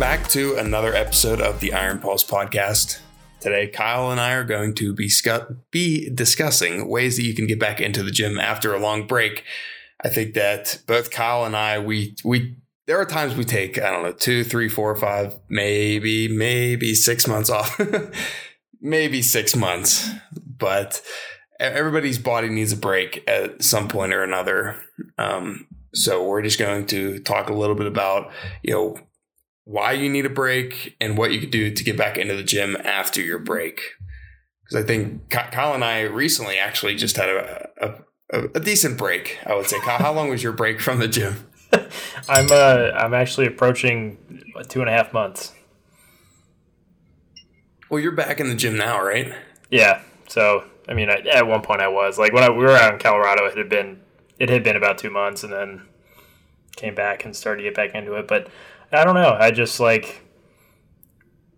back to another episode of the Iron Pulse podcast. Today, Kyle and I are going to be, scu- be discussing ways that you can get back into the gym after a long break. I think that both Kyle and I, we we there are times we take I don't know two, three, four, five, maybe maybe six months off, maybe six months, but everybody's body needs a break at some point or another. Um, so we're just going to talk a little bit about you know why you need a break and what you could do to get back into the gym after your break. Because I think Kyle and I recently actually just had a, a, a decent break. I would say. Kyle, how long was your break from the gym? I'm uh I'm actually approaching two and a half months. Well, you're back in the gym now, right? Yeah. So I mean, I, at one point I was like when I, we were out in Colorado, it had been it had been about two months, and then came back and started to get back into it. But I don't know. I just like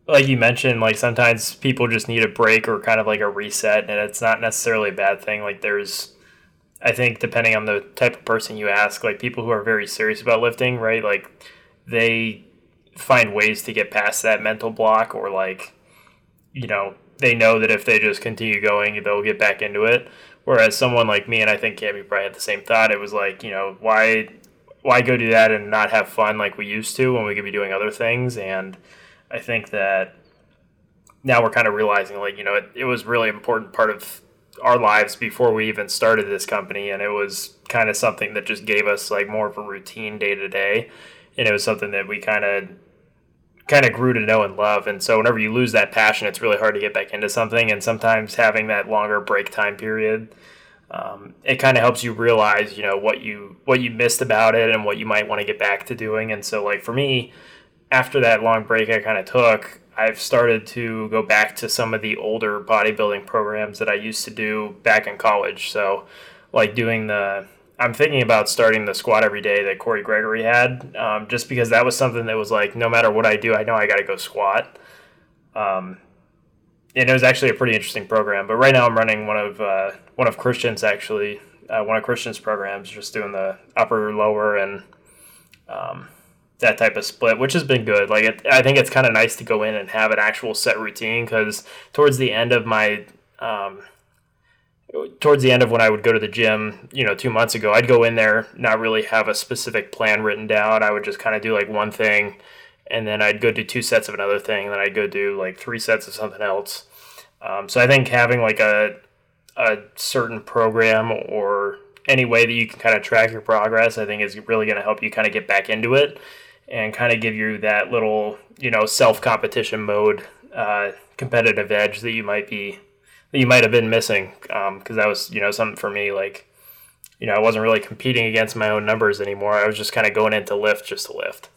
like you mentioned, like sometimes people just need a break or kind of like a reset, and it's not necessarily a bad thing. Like there's, I think depending on the type of person you ask, like people who are very serious about lifting, right? Like they find ways to get past that mental block, or like, you know, they know that if they just continue going, they'll get back into it. Whereas someone like me, and I think Cammy probably had the same thought. It was like, you know, why why go do that and not have fun like we used to when we could be doing other things? And I think that now we're kind of realizing like, you know, it, it was really important part of our lives before we even started this company. And it was kind of something that just gave us like more of a routine day to day. And it was something that we kind of kind of grew to know and love. And so whenever you lose that passion, it's really hard to get back into something. And sometimes having that longer break time period um, it kind of helps you realize you know what you what you missed about it and what you might want to get back to doing. And so like for me after that long break i kind of took i've started to go back to some of the older bodybuilding programs that i used to do back in college. So like doing the i'm thinking about starting the squat every day that Cory Gregory had um, just because that was something that was like no matter what i do i know i got to go squat. Um, and it was actually a pretty interesting program. But right now, I'm running one of uh, one of Christian's actually uh, one of Christian's programs, just doing the upper, lower, and um, that type of split, which has been good. Like it, I think it's kind of nice to go in and have an actual set routine because towards the end of my um, towards the end of when I would go to the gym, you know, two months ago, I'd go in there, not really have a specific plan written down. I would just kind of do like one thing and then I'd go do two sets of another thing, and then I'd go do like three sets of something else. Um, so I think having like a a certain program or any way that you can kind of track your progress, I think is really going to help you kind of get back into it and kind of give you that little you know self competition mode, uh, competitive edge that you might be that you might have been missing because um, that was you know something for me like you know I wasn't really competing against my own numbers anymore. I was just kind of going into lift just to lift.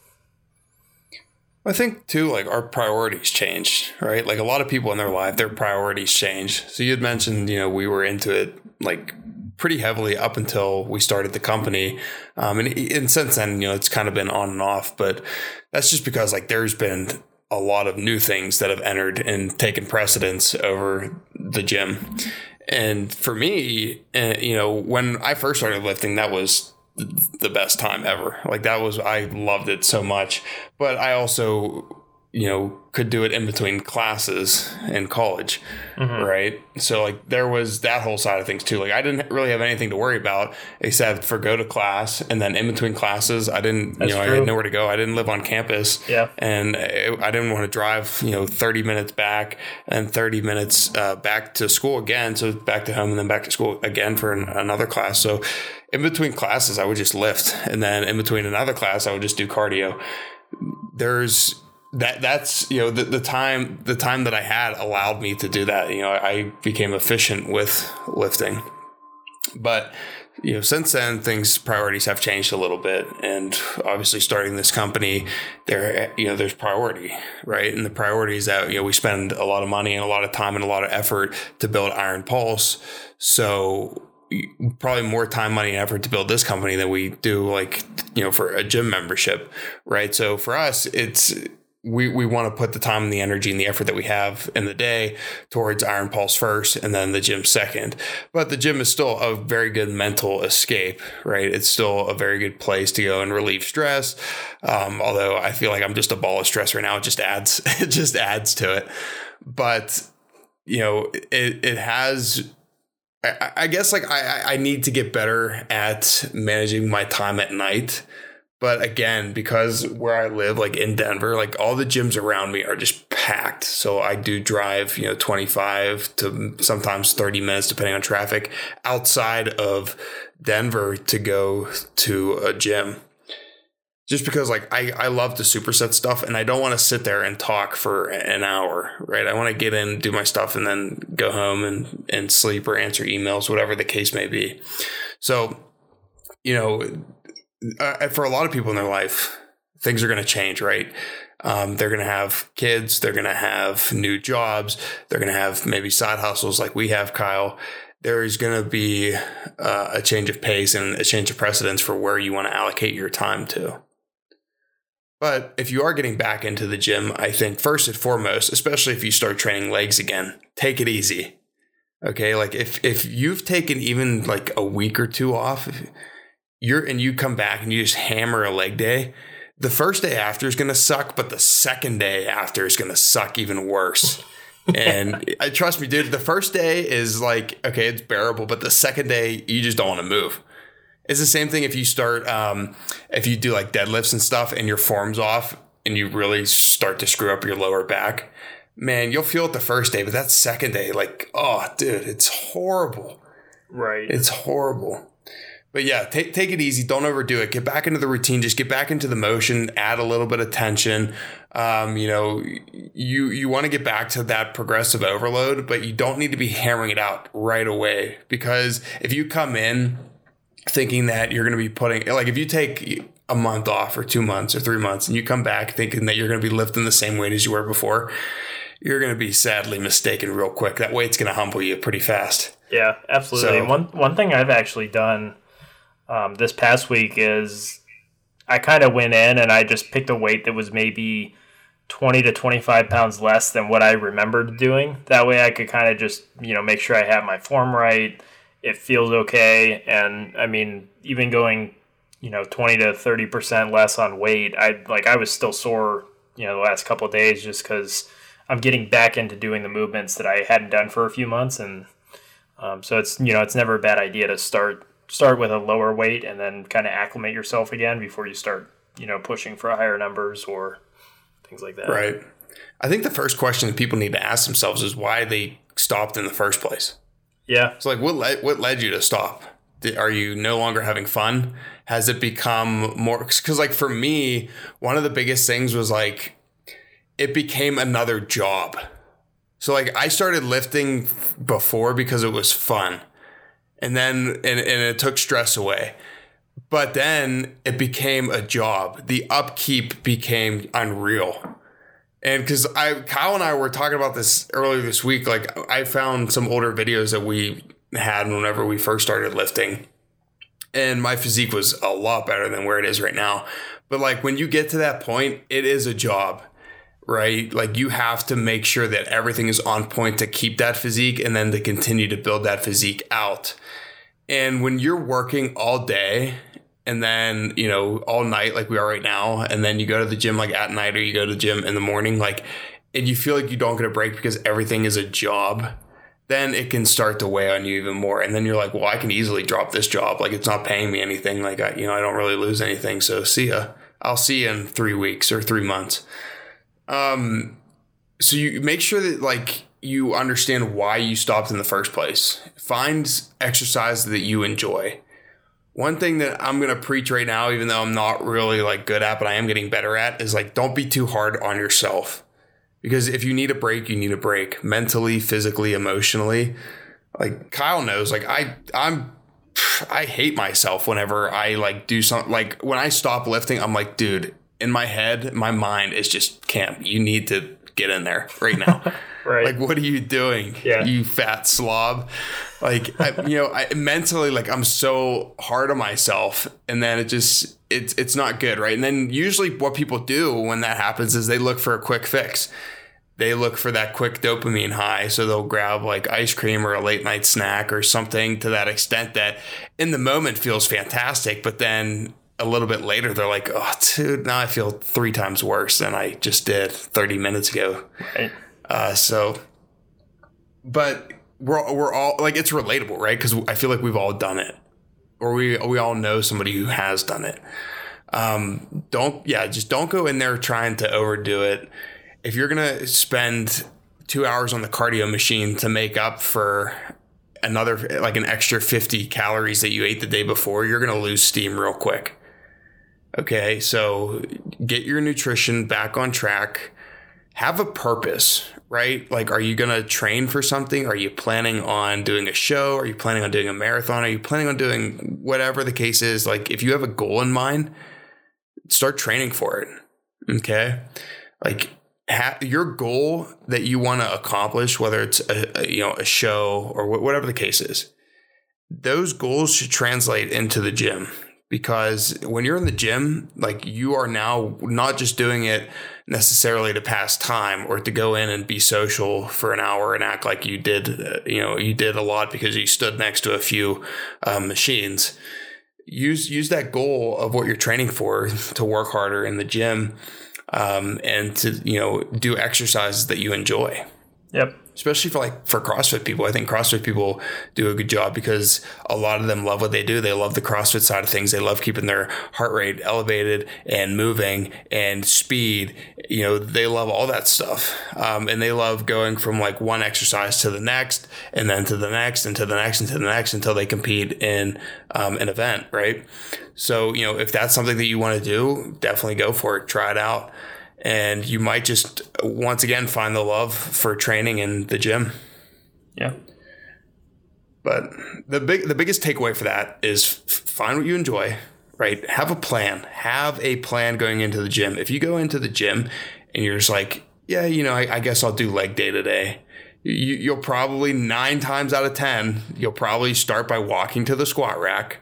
I think too, like our priorities change, right? Like a lot of people in their life, their priorities change. So you had mentioned, you know, we were into it like pretty heavily up until we started the company. Um, and, and since then, you know, it's kind of been on and off, but that's just because like there's been a lot of new things that have entered and taken precedence over the gym. And for me, uh, you know, when I first started lifting, that was the best time ever. Like that was I loved it so much. But I also you know could do it in between classes in college mm-hmm. right? So like there was that whole side of things too. Like i didn't really have anything to worry about except for go to class and then in between classes i didn't That's you know true. i had nowhere to go. I didn't live on campus. Yeah. And i didn't want to drive you know 30 minutes back and 30 minutes uh, back to school again so back to home and then back to school again for an, another class. So in between classes i would just lift and then in between another class i would just do cardio. There's that that's you know the, the time the time that I had allowed me to do that. You know, I became efficient with lifting, but you know since then things priorities have changed a little bit and obviously starting this company there you know there's priority right and the priority is that you know we spend a lot of money and a lot of time and a lot of effort to build iron pulse so probably more time, money, and effort to build this company than we do like you know for a gym membership, right? So for us, it's we, we want to put the time and the energy and the effort that we have in the day towards Iron Pulse first and then the gym second. But the gym is still a very good mental escape, right? It's still a very good place to go and relieve stress. Um, although I feel like I'm just a ball of stress right now. It just adds, it just adds to it. But, you know, it, it has I, guess like I, I need to get better at managing my time at night but again, because where I live, like in Denver, like all the gyms around me are just packed. So I do drive, you know, 25 to sometimes 30 minutes, depending on traffic, outside of Denver to go to a gym. Just because like I, I love the superset stuff and I don't want to sit there and talk for an hour, right? I want to get in, do my stuff and then go home and, and sleep or answer emails, whatever the case may be. So, you know, uh, for a lot of people in their life, things are going to change, right? Um, they're going to have kids, they're going to have new jobs, they're going to have maybe side hustles like we have, Kyle. There is going to be uh, a change of pace and a change of precedence for where you want to allocate your time to. But if you are getting back into the gym, I think first and foremost, especially if you start training legs again, take it easy. Okay, like if if you've taken even like a week or two off, you're and you come back and you just hammer a leg day, the first day after is going to suck, but the second day after is going to suck even worse. and I trust me, dude. The first day is like okay, it's bearable, but the second day you just don't want to move. It's the same thing if you start, um, if you do like deadlifts and stuff, and your form's off, and you really start to screw up your lower back. Man, you'll feel it the first day, but that second day, like, oh, dude, it's horrible. Right. It's horrible. But yeah, take take it easy. Don't overdo it. Get back into the routine. Just get back into the motion. Add a little bit of tension. Um, you know, you you want to get back to that progressive overload, but you don't need to be hammering it out right away because if you come in thinking that you're going to be putting like if you take a month off or two months or three months and you come back thinking that you're going to be lifting the same weight as you were before, you're going to be sadly mistaken real quick. That weight's going to humble you pretty fast. Yeah, absolutely. So, one one thing I've actually done um, this past week is I kind of went in and I just picked a weight that was maybe 20 to 25 pounds less than what I remembered doing. That way I could kind of just, you know, make sure I have my form right. It feels okay. And I mean, even going, you know, 20 to 30% less on weight, I like, I was still sore, you know, the last couple days just because I'm getting back into doing the movements that I hadn't done for a few months. And um, so it's, you know, it's never a bad idea to start start with a lower weight and then kind of acclimate yourself again before you start, you know, pushing for higher numbers or things like that. Right. I think the first question that people need to ask themselves is why they stopped in the first place. Yeah. So like what led what led you to stop? Are you no longer having fun? Has it become more cuz like for me, one of the biggest things was like it became another job. So like I started lifting before because it was fun and then and, and it took stress away. But then it became a job. The upkeep became unreal. And because i kyle and i were talking about this earlier this week like i found some older videos that we had whenever we first started lifting. And my physique was a lot better than where it is right now. But like when you get to that point it is a job right? Like you have to make sure that everything is on point to keep that physique and then to continue to build that physique out. And when you're working all day and then, you know, all night like we are right now, and then you go to the gym like at night or you go to the gym in the morning, like, and you feel like you don't get a break because everything is a job, then it can start to weigh on you even more. And then you're like, well, I can easily drop this job. Like it's not paying me anything. Like I, you know, I don't really lose anything. So see ya. I'll see you in three weeks or three months. Um, so you make sure that like you understand why you stopped in the first place. Find exercise that you enjoy. One thing that I'm going to preach right now, even though I'm not really like good at, but I am getting better at, is like don't be too hard on yourself. Because if you need a break, you need a break mentally, physically, emotionally. Like Kyle knows, like I, I'm, I hate myself whenever I like do something. Like when I stop lifting, I'm like, dude, in my head, my mind is just camp. You need to get in there right now. Right. Like, what are you doing? Yeah. You fat slob. Like, I, you know, I mentally, like, I'm so hard on myself. And then it just, it's, it's not good. Right. And then usually what people do when that happens is they look for a quick fix. They look for that quick dopamine high. So they'll grab like ice cream or a late night snack or something to that extent that in the moment feels fantastic. But then a little bit later, they're like, oh, dude, now I feel three times worse than I just did 30 minutes ago. Right. Uh, so, but we're we're all like it's relatable, right? Because I feel like we've all done it, or we we all know somebody who has done it. Um, don't yeah, just don't go in there trying to overdo it. If you're gonna spend two hours on the cardio machine to make up for another like an extra 50 calories that you ate the day before, you're gonna lose steam real quick. Okay, so get your nutrition back on track. Have a purpose, right? Like, are you going to train for something? Are you planning on doing a show? Are you planning on doing a marathon? Are you planning on doing whatever the case is? Like, if you have a goal in mind, start training for it. Okay. Like, your goal that you want to accomplish, whether it's a, a, you know a show or wh- whatever the case is, those goals should translate into the gym because when you're in the gym, like you are now not just doing it necessarily to pass time or to go in and be social for an hour and act like you did, uh, you know, you did a lot because you stood next to a few um, machines. Use use that goal of what you're training for to work harder in the gym um, and to you know do exercises that you enjoy Yep. especially for like for CrossFit people. I think CrossFit people do a good job because a lot of them love what they do. They love the CrossFit side of things. They love keeping their heart rate elevated and moving and speed. You know, they love all that stuff. Um, and they love going from like one exercise to the next and then to the next and to the next and to the next until they compete in um, an event, right? So, you know, if that's something that you want to do, definitely go for it. Try it out and you might just once again find the love for training in the gym. Yeah. But the big the biggest takeaway for that is find what you enjoy, right? Have a plan. Have a plan going into the gym. If you go into the gym and you're just like, yeah, you know, I, I guess I'll do leg day today. You, you'll probably nine times out of ten, you'll probably start by walking to the squat rack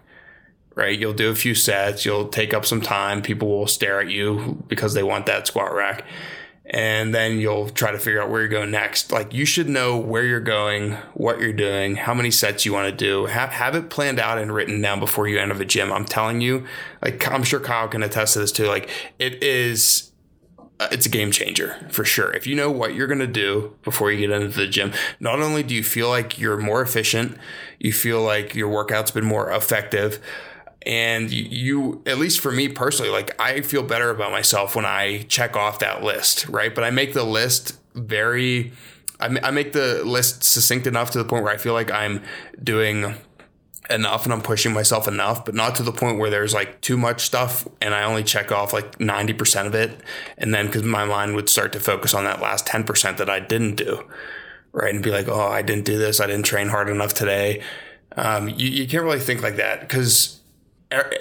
right? You'll do a few sets, you'll take up some time. People will stare at you because they want that squat rack. And then you'll try to figure out where you're going next. Like you should know where you're going, what you're doing, how many sets you want to do. Have have it planned out and written down before you enter the gym. I'm telling you, like I'm sure Kyle can attest to this too. Like it is uh, it's a game changer for sure. If you know what you're going to do before you get into the gym, not only do you feel like you're more efficient, you feel like your workout's been more effective, and you, at least for me personally like i feel better about myself when i check off that list right? But i make the list very I, I make the list succinct enough to the point where i feel like i'm doing enough and i'm pushing myself enough but not to the point where there's like too much stuff and i only check off like 90% of it. And then because my mind would start to focus on that last 10% that i didn't do right? And be like oh i didn't do this. I didn't train hard enough today. Um, you, you can't really think like that because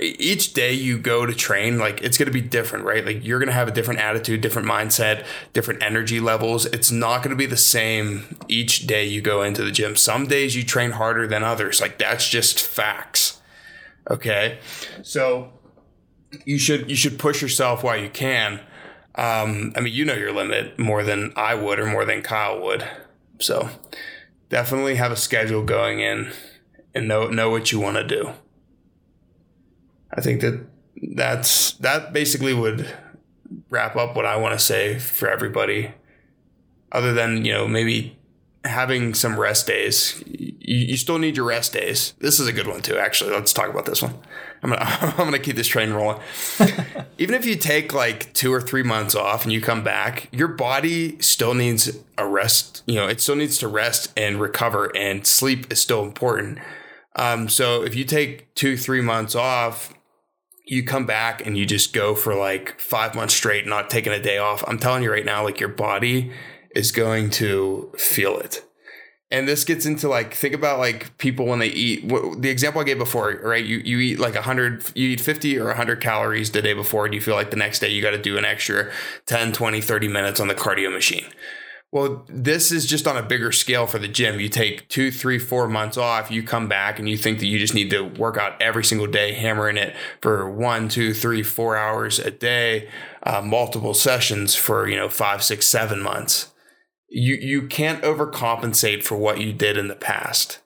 each day you go to train, like it's going to be different, right? Like you're going to have a different attitude, different mindset, different energy levels. It's not going to be the same each day you go into the gym. Some days you train harder than others. Like that's just facts. Okay. So you should, you should push yourself while you can. Um, I mean, you know your limit more than I would or more than Kyle would. So definitely have a schedule going in and know, know what you want to do. I think that that's that basically would wrap up what I want to say for everybody. Other than you know maybe having some rest days, you, you still need your rest days. This is a good one too. Actually, let's talk about this one. I'm gonna I'm gonna keep this train rolling. Even if you take like two or three months off and you come back, your body still needs a rest. You know, it still needs to rest and recover, and sleep is still important. Um, so if you take two three months off you come back and you just go for like five months straight, not taking a day off, I'm telling you right now, like your body is going to feel it. And this gets into like, think about like people when they eat What, the example I gave before, right? You, you eat like 100, you eat 50 or 100 calories the day before, and you feel like the next day you got to do an extra 10, 20, 30 minutes on the cardio machine. Well, this is just on a bigger scale for the gym. You take two, three, four months off, you come back and you think that you just need to work out every single day, hammering it for one, two, three, four hours a day, uh, multiple sessions for, you know, five, six, seven months. You, you can't overcompensate for what you did in the past.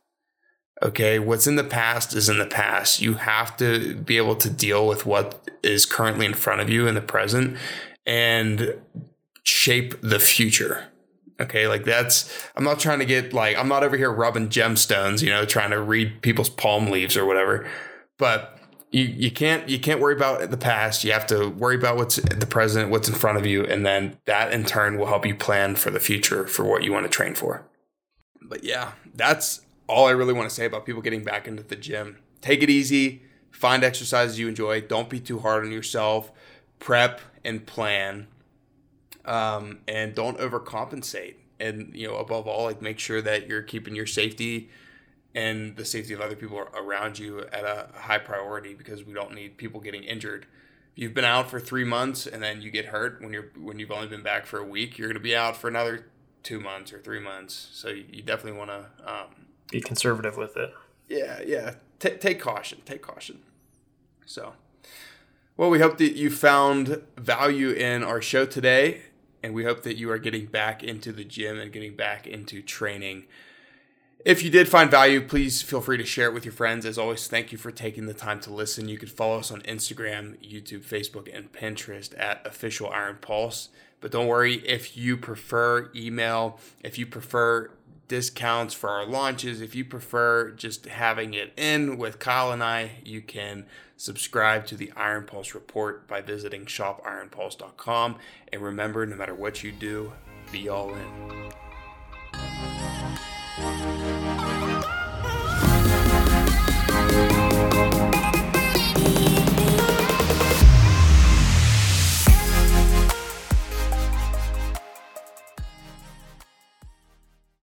Okay. What's in the past is in the past. You have to be able to deal with what is currently in front of you in the present and shape the future Okay, like that's I'm not trying to get like I'm not over here rubbing gemstones, you know, trying to read people's palm leaves or whatever. But you you can't you can't worry about the past. You have to worry about what's the present, what's in front of you, and then that in turn will help you plan for the future for what you want to train for. But yeah, that's all I really want to say about people getting back into the gym. Take it easy, find exercises you enjoy, don't be too hard on yourself, prep and plan um, and don't overcompensate. And you know, above all, like make sure that you're keeping your safety and the safety of other people around you at a high priority because we don't need people getting injured. If you've been out for three months and then you get hurt when you're when you've only been back for a week, you're going to be out for another two months or three months. So you definitely want to um, be conservative with it. Yeah, yeah. T- take caution. Take caution. So, well, we hope that you found value in our show today and we hope that you are getting back into the gym and getting back into training. If you did find value, please feel free to share it with your friends. As always, thank you for taking the time to listen. You can follow us on Instagram, YouTube, Facebook, and Pinterest at official Iron Pulse. But don't worry if you prefer email, if you prefer discounts for our launches. If you prefer just having it in with Kyle and I, you can subscribe to the Iron Pulse report by visiting shopironpulse.com. And remember, no matter what you do, be all in.